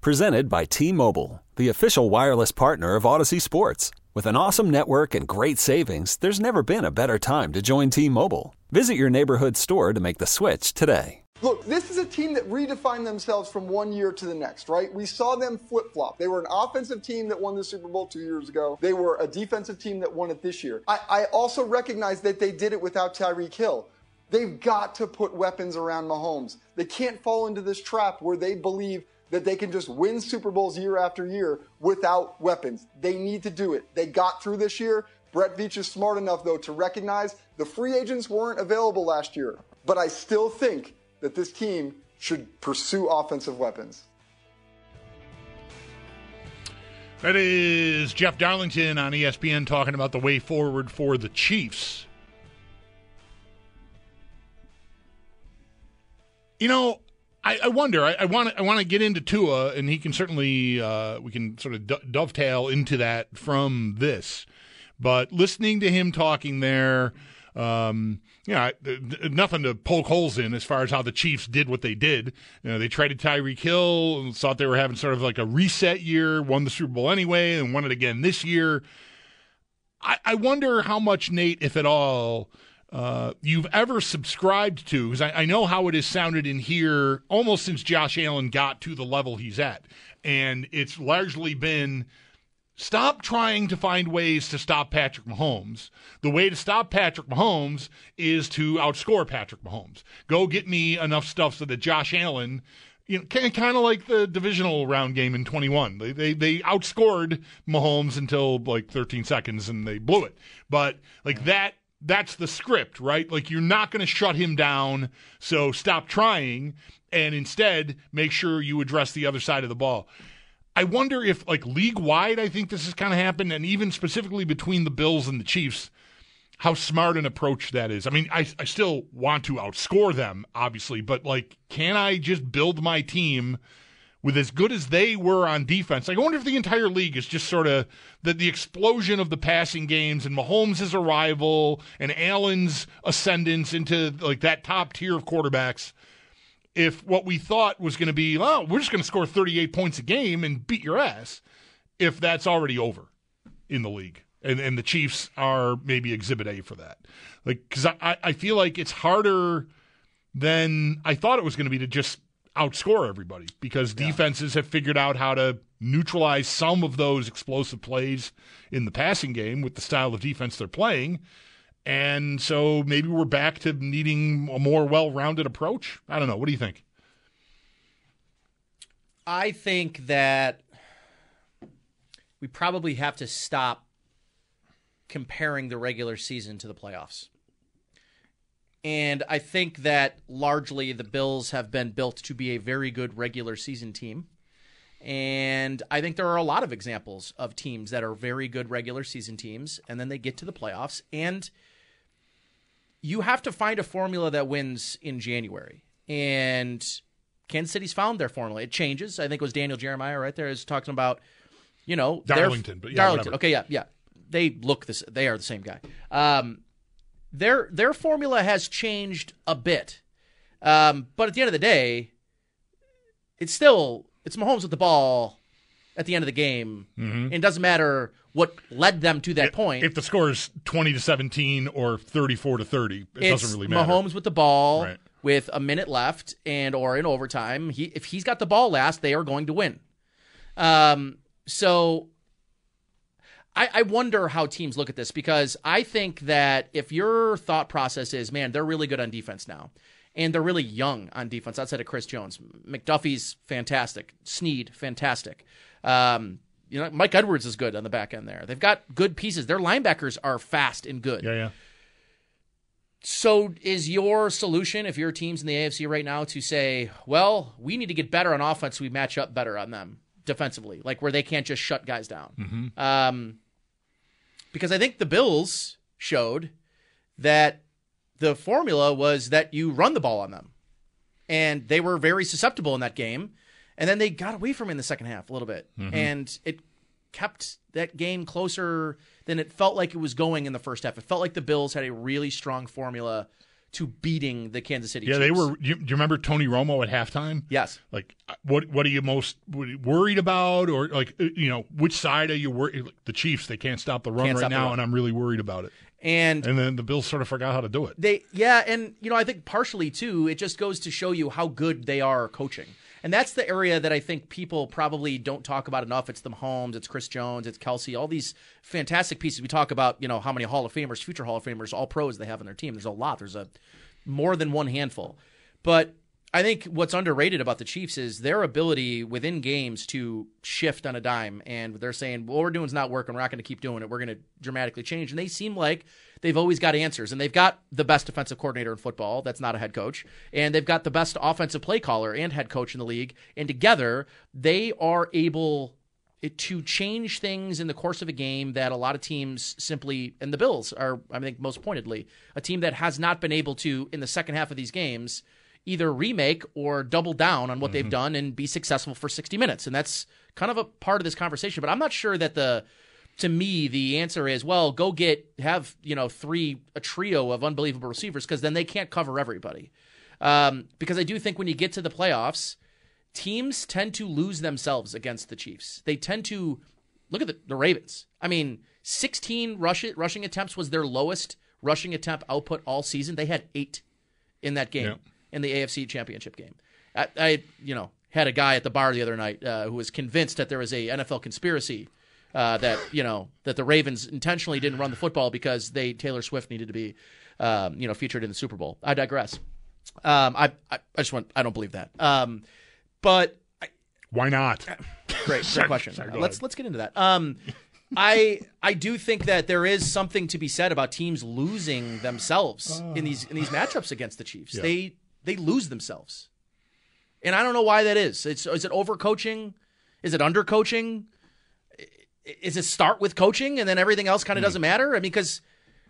Presented by T Mobile, the official wireless partner of Audacy Sports. With an awesome network and great savings, there's never been a better time to join T Mobile. Visit your neighborhood store to make the switch today. Look, this is a team that redefined themselves from one year to the next, right? We saw them flip flop. They were an offensive team that won the Super Bowl two years ago. They were a defensive team that won it this year. I, I also recognize that they did it without Tyreek Hill. They've got to put weapons around Mahomes. They can't fall into this trap where they believe that they can just win Super Bowls year after year without weapons. They need to do it. They got through this year. Brett Veach is smart enough, though, to recognize the free agents weren't available last year. But I still think that this team should pursue offensive weapons. That is Jeff Darlington on ESPN talking about the way forward for the Chiefs. You know, I, I wonder. I want. I want to get into Tua, and he can certainly. Uh, we can sort of do- dovetail into that from this. But listening to him talking there, um, nothing to poke holes in as far as how the Chiefs did what they did. You know, they traded Tyreek Hill and thought they were having sort of like a reset year, won the Super Bowl anyway, and won it again this year. I, I wonder how much, Nate, if at all, uh, you've ever subscribed to, because I, I know how it has sounded in here almost since Josh Allen got to the level he's at. And it's largely been stop trying to find ways to stop Patrick Mahomes. The way to stop Patrick Mahomes is to outscore Patrick Mahomes. Go get me enough stuff so that Josh Allen, you know, kind of like the divisional round game in 21. They, they they outscored Mahomes until like 13 seconds and they blew it. But like that that's the script, right? Like you're not going to shut him down, so stop trying and instead make sure you address the other side of the ball. I wonder if, like, league wide, I think this has kind of happened, and even specifically between the Bills and the Chiefs, how smart an approach that is. I mean, I, I still want to outscore them, obviously, but, like, can I just build my team with as good as they were on defense? Like, I wonder if the entire league is just sort of the, the explosion of the passing games and Mahomes' arrival and Allen's ascendance into, like, that top tier of quarterbacks if what we thought was going to be, oh, we're just going to score 38 points a game and beat your ass, if that's already over in the league. And, and the Chiefs are maybe exhibit A for that. Like, because I, I feel like it's harder than I thought it was going to be to just outscore everybody because yeah. defenses have figured out how to neutralize some of those explosive plays in the passing game with the style of defense they're playing. And so maybe we're back to needing a more well rounded approach. I don't know. What do you think? I think that we probably have to stop comparing the regular season to the playoffs. And I think that largely the Bills have been built to be a very good regular season team. And I think there are a lot of examples of teams that are very good regular season teams, and then they get to the playoffs. And you have to find a formula that wins in January. And Kansas City's found their formula. It changes. I think it was Daniel Jeremiah right there is talking about, you know, Darlington, but yeah, Darlington. whatever. Okay, yeah, yeah. They look this. They are the same guy. Um, their their formula has changed a bit, um, but at the end of the day, it's still it's Mahomes with the ball at the end of the game. Mhm. It doesn't matter what led them to that If- point. If the score is 20 to 17 or 34 to 30, it it's doesn't really matter. Mahomes with the ball Right. with a minute left and or in overtime. He if he's got the ball last, they are going to win. Um, so I, I wonder how teams look at this because I think that if your thought process is, man, they're really good on defense now, and they're really young on defense outside of Chris Jones, McDuffie's fantastic, Sneed fantastic. Um, you know, Mike Edwards is good on the back end there. They've got good pieces. Their linebackers are fast and good. Yeah, yeah. So is your solution, if your team's in the AFC right now, to say, well, we need to get better on offense, we match up better on them defensively, like where they can't just shut guys down. Um, because I think the Bills showed that the formula was that you run the ball on them, and they were very susceptible in that game. And then they got away from it in the second half a little bit, mm-hmm. and it kept that game closer than it felt like it was going in the first half. It felt like the Bills had a really strong formula to beating the Kansas City. Chiefs. Yeah, they were. Do you, do you remember Tony Romo at halftime? Yes. Like, uh, what what are you most worried about, or like, uh, you know, which side are you worried? The Chiefs, they can't stop the run Can't right now, run. and I'm really worried about it. And And then the Bills sort of forgot how to do it. They yeah, and you know, I think partially too, it just goes to show you how good they are coaching. And that's the area that I think people probably don't talk about enough. It's the Mahomes, it's Chris Jones, it's Kelce, all these fantastic pieces. We talk about, you know, how many Hall of Famers, future Hall of Famers, all pros they have on their team. There's a lot. There's a more than one handful. But I think what's underrated about the Chiefs is their ability within games to shift on a dime. And they're saying, what we're doing is not working. We're not going to keep doing it. We're going to dramatically change. And they seem like they've always got answers. And they've got the best defensive coordinator in football. That's not a head coach. And they've got the best offensive play caller and head coach in the league. And together, they are able to change things in the course of a game that a lot of teams simply, and the Bills are, I think, most pointedly, a team that has not been able to, in the second half of these games, either remake or double down on what they've mm-hmm. done and be successful for 60 minutes. And that's kind of a part of this conversation. But I'm not sure that the, to me, the answer is, well, go get, have, you know, three, a trio of unbelievable receivers because then they can't cover everybody. Um, because I do think when you get to the playoffs, teams tend to lose themselves against the Chiefs. They tend to look at the, the Ravens. I mean, 16 rush, rushing attempts was their lowest rushing attempt output all season. They had eight in that game Yeah. in the AFC Championship game. I, I you know, had a guy at the bar the other night uh, who was convinced that there was a NFL conspiracy uh, that you know that the Ravens intentionally didn't run the football because they Taylor Swift needed to be um, you know featured in the Super Bowl. I digress. Um, I, I I just want I don't believe that. Um, but I, Why not? great, great question. sorry, go let's ahead. let's get into that. Um, I I do think that there is something to be said about teams losing themselves in these in these matchups against the Chiefs. Yeah. They they lose themselves, and I don't know why that is. It's is it overcoaching? Is it undercoaching? Is it start with coaching and then everything else kind of hmm. doesn't matter? I mean, because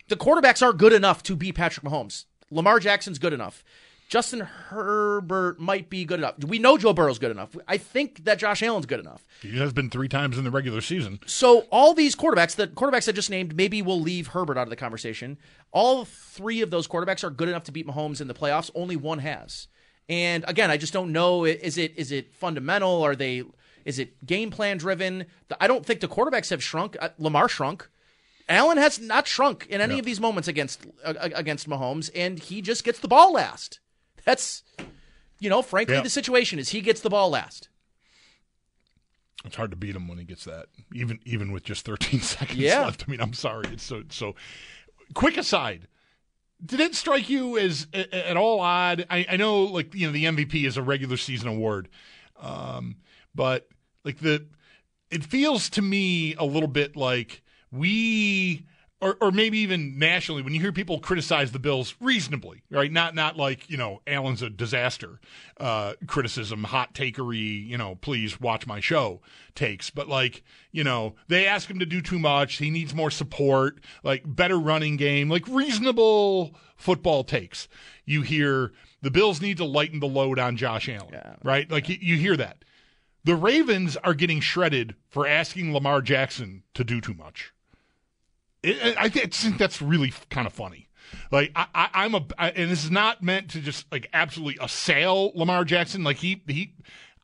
the quarterbacks are good enough to beat Patrick Mahomes. Lamar Jackson's good enough. Justin Herbert might be good enough. We know Joe Burrow's good enough. I think that Josh Allen's good enough. He has been three times in the regular season. So all these quarterbacks, the quarterbacks I just named, maybe we'll leave Herbert out of the conversation. All three of those quarterbacks are good enough to beat Mahomes in the playoffs. Only one has. And again, I just don't know. Is it is it fundamental? Are they? Is it game plan driven? I don't think the quarterbacks have shrunk. Uh, Lamar shrunk. Allen has not shrunk in any Yeah. of these moments against uh, against Mahomes, and he just gets the ball last. That's, you know, frankly, Yeah. the situation is he gets the ball last. It's hard to beat him when he gets that, even even with just 13 seconds Yeah. left. I mean, I'm sorry. It's so so. Quick aside. Did it strike you as at all odd? I, I know, like you know, the MVP is a regular season award, um, but like the, it feels to me a little bit like we, or or maybe even nationally, when you hear people criticize the Bills reasonably, right? Not not like you know, Allen's a disaster, uh, criticism, hot takery, you know, please watch my show takes, but like you know, they ask him to do too much. He needs more support, like better running game, like reasonable football takes. You hear the Bills need to lighten the load on Josh Allen, right? Like you, you hear that. The Ravens are getting shredded for asking Lamar Jackson to do too much. It, I think think that's really kind of funny. Like I, I, I'm a, I, and this is not meant to just like absolutely assail Lamar Jackson. Like he, he,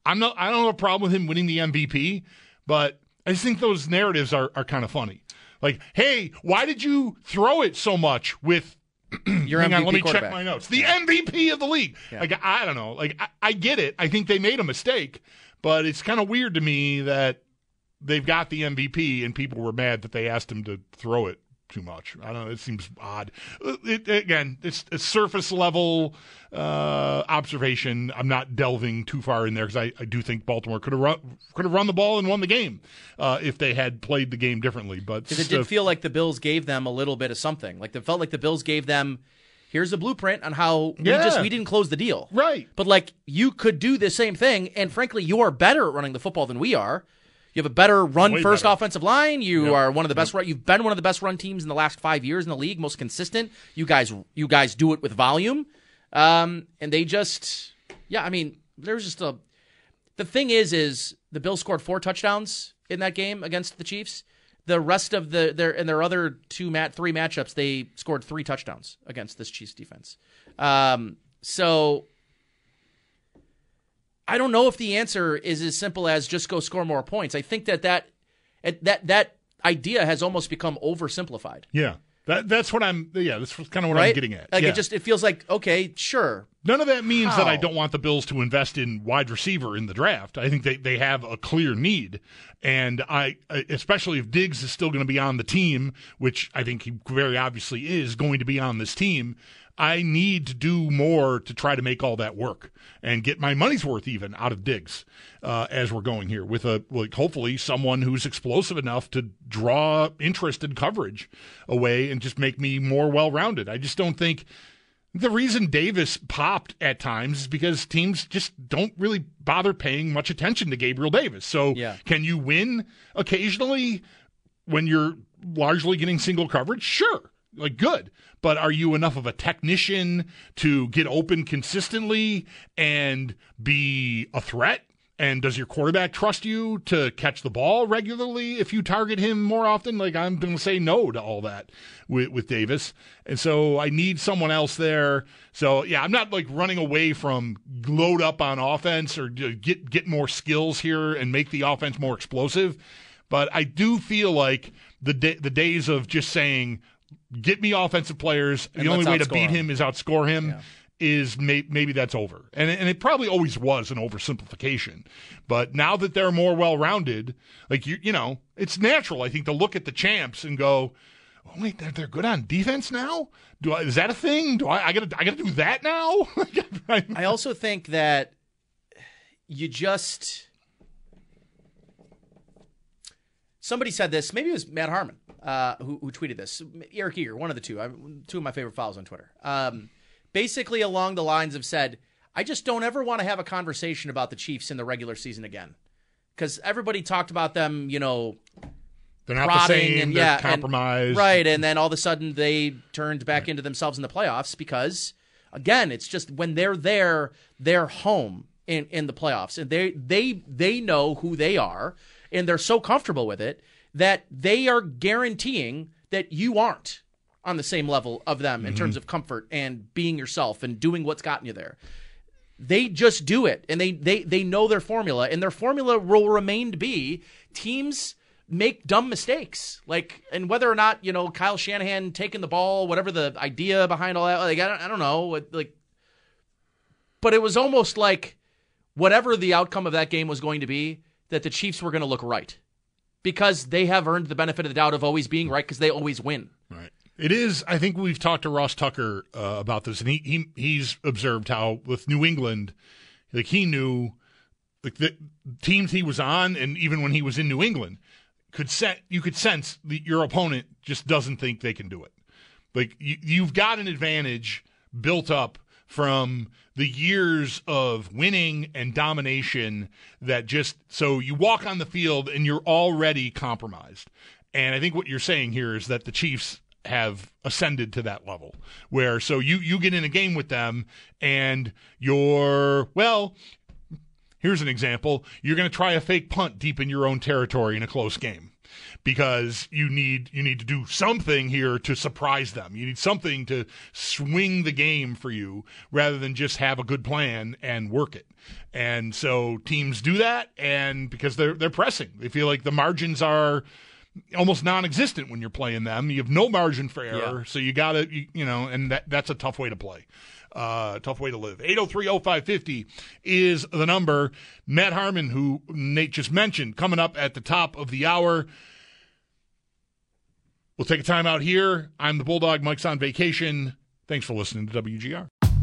I'm not, I don't have a problem with him winning the MVP, but I just think those narratives are are kind of funny. Like, hey, why did you throw it so much with Your Hang MVP on, let me check my notes. The MVP of the league. Like I don't know. Like I, I get it. I think they made a mistake, but it's kind of weird to me that they've got the MVP and people were mad that they asked him to throw it too much. I don't know. It seems odd. It, again, it's a surface level uh, observation. I'm not delving too far in there because I, I do think Baltimore could have run could have run the ball and won the game uh, if they had played the game differently. But it did feel like the Bills gave them a little bit of something. Like it felt like the Bills gave them. Here's a blueprint on how Yeah. we just we didn't close the deal. Right. But like you could do the same thing, and frankly, you are better at running the football than we are. You have a better run Way first better. offensive line. You Yep. are one of the best. run You've been one of the best run teams in the last five years in the league, most consistent. You guys, you guys do it with volume, um, and they just, yeah. I mean, there's just a. The thing is, is the Bills scored four touchdowns in that game against the Chiefs. The rest of the their and their other two mat three matchups, they scored three touchdowns against this Chiefs defense. Um, so I don't know if the answer is as simple as just go score more points. I think that that that that idea has almost become oversimplified. Yeah. That, that's what I'm. Yeah, that's kind of what right? I'm getting at. Like yeah. it just it feels like okay, sure. None of that means that I don't want the Bills to invest in wide receiver in the draft. I think they, they have a clear need. And I, especially if Diggs is still going to be on the team, which I think he very obviously is going to be on this team, I need to do more to try to make all that work and get my money's worth even out of Diggs uh, as we're going here with a like hopefully someone who's explosive enough to draw interest and coverage away and just make me more well rounded. I just don't think the reason Davis popped at times is because teams just don't really bother paying much attention to Gabriel Davis. So, Yeah. can you win occasionally when you're largely getting single coverage? Sure. Like, good. But are you enough of a technician to get open consistently and be a threat? And does your quarterback trust you to catch the ball regularly if you target him more often? Like I'm going to say no to all that with, with Davis, and so I need someone else there. So yeah, I'm not like running away from load up on offense or get get more skills here and make the offense more explosive. But I do feel like the da- the days of just saying get me offensive players. And the only way to beat 'em. him is outscore him. Is may, maybe that's over, and and it probably always was an oversimplification, but now that they're more well rounded, like you you know, it's natural I think to look at the champs and go, oh, wait, they're, they're good on defense now. Do I, is that a thing? Do I I gotta I gotta do that now? I also think that you just somebody said this. Maybe it was Matt Harmon uh, who, who tweeted this. Eric Eager, one of the two. I, two of my favorite follows on Twitter. Um, basically, along the lines of said, I just don't ever want to have a conversation about the Chiefs in the regular season again because everybody talked about them, you know, they're not the same. and they're yeah, and- compromised. right? And then all of a sudden they turned back into themselves in the playoffs because, again, it's just when they're there, they're home in in the playoffs, and they they they know who they are, and they're so comfortable with it that they are guaranteeing that you aren't on the same level of them in mm-hmm. terms of comfort and being yourself and doing what's gotten you there. They just do it and they they they know their formula and their formula will remain to be teams make dumb mistakes. Like and whether or not you know Kyle Shanahan taking the ball whatever the idea behind all that like I don't, I don't know like but it was almost like whatever the outcome of that game was going to be that the Chiefs were going to look right because they have earned the benefit of the doubt of always being right because they always win Right. It is. I think we've talked to Ross Tucker uh, about this, and he, he he's observed how with New England, like he knew, like the teams he was on, and even when he was in New England, could set you could sense that your opponent just doesn't think they can do it. Like you, you've got an advantage built up from the years of winning and domination that just so you walk on the field and you're already compromised. And I think what you're saying here is that the Chiefs have ascended to that level where so you you get in a game with them and you're well here's an example you're going to try a fake punt deep in your own territory in a close game because you need you need to do something here to surprise them. You need something to swing the game for you rather than just have a good plan and work it. And so teams do that and because they're they're pressing. They feel like the margins are almost non-existent when you're playing them. You have no margin for error, Yeah. so you got to you, you know, and that that's a tough way to play. Uh, tough way to live. 8030550 is the number. Matt Harmon, who Nate just mentioned, coming up at the top of the hour. We'll take a time out here. I'm the Bulldog. Mike's on vacation. Thanks for listening to WGR.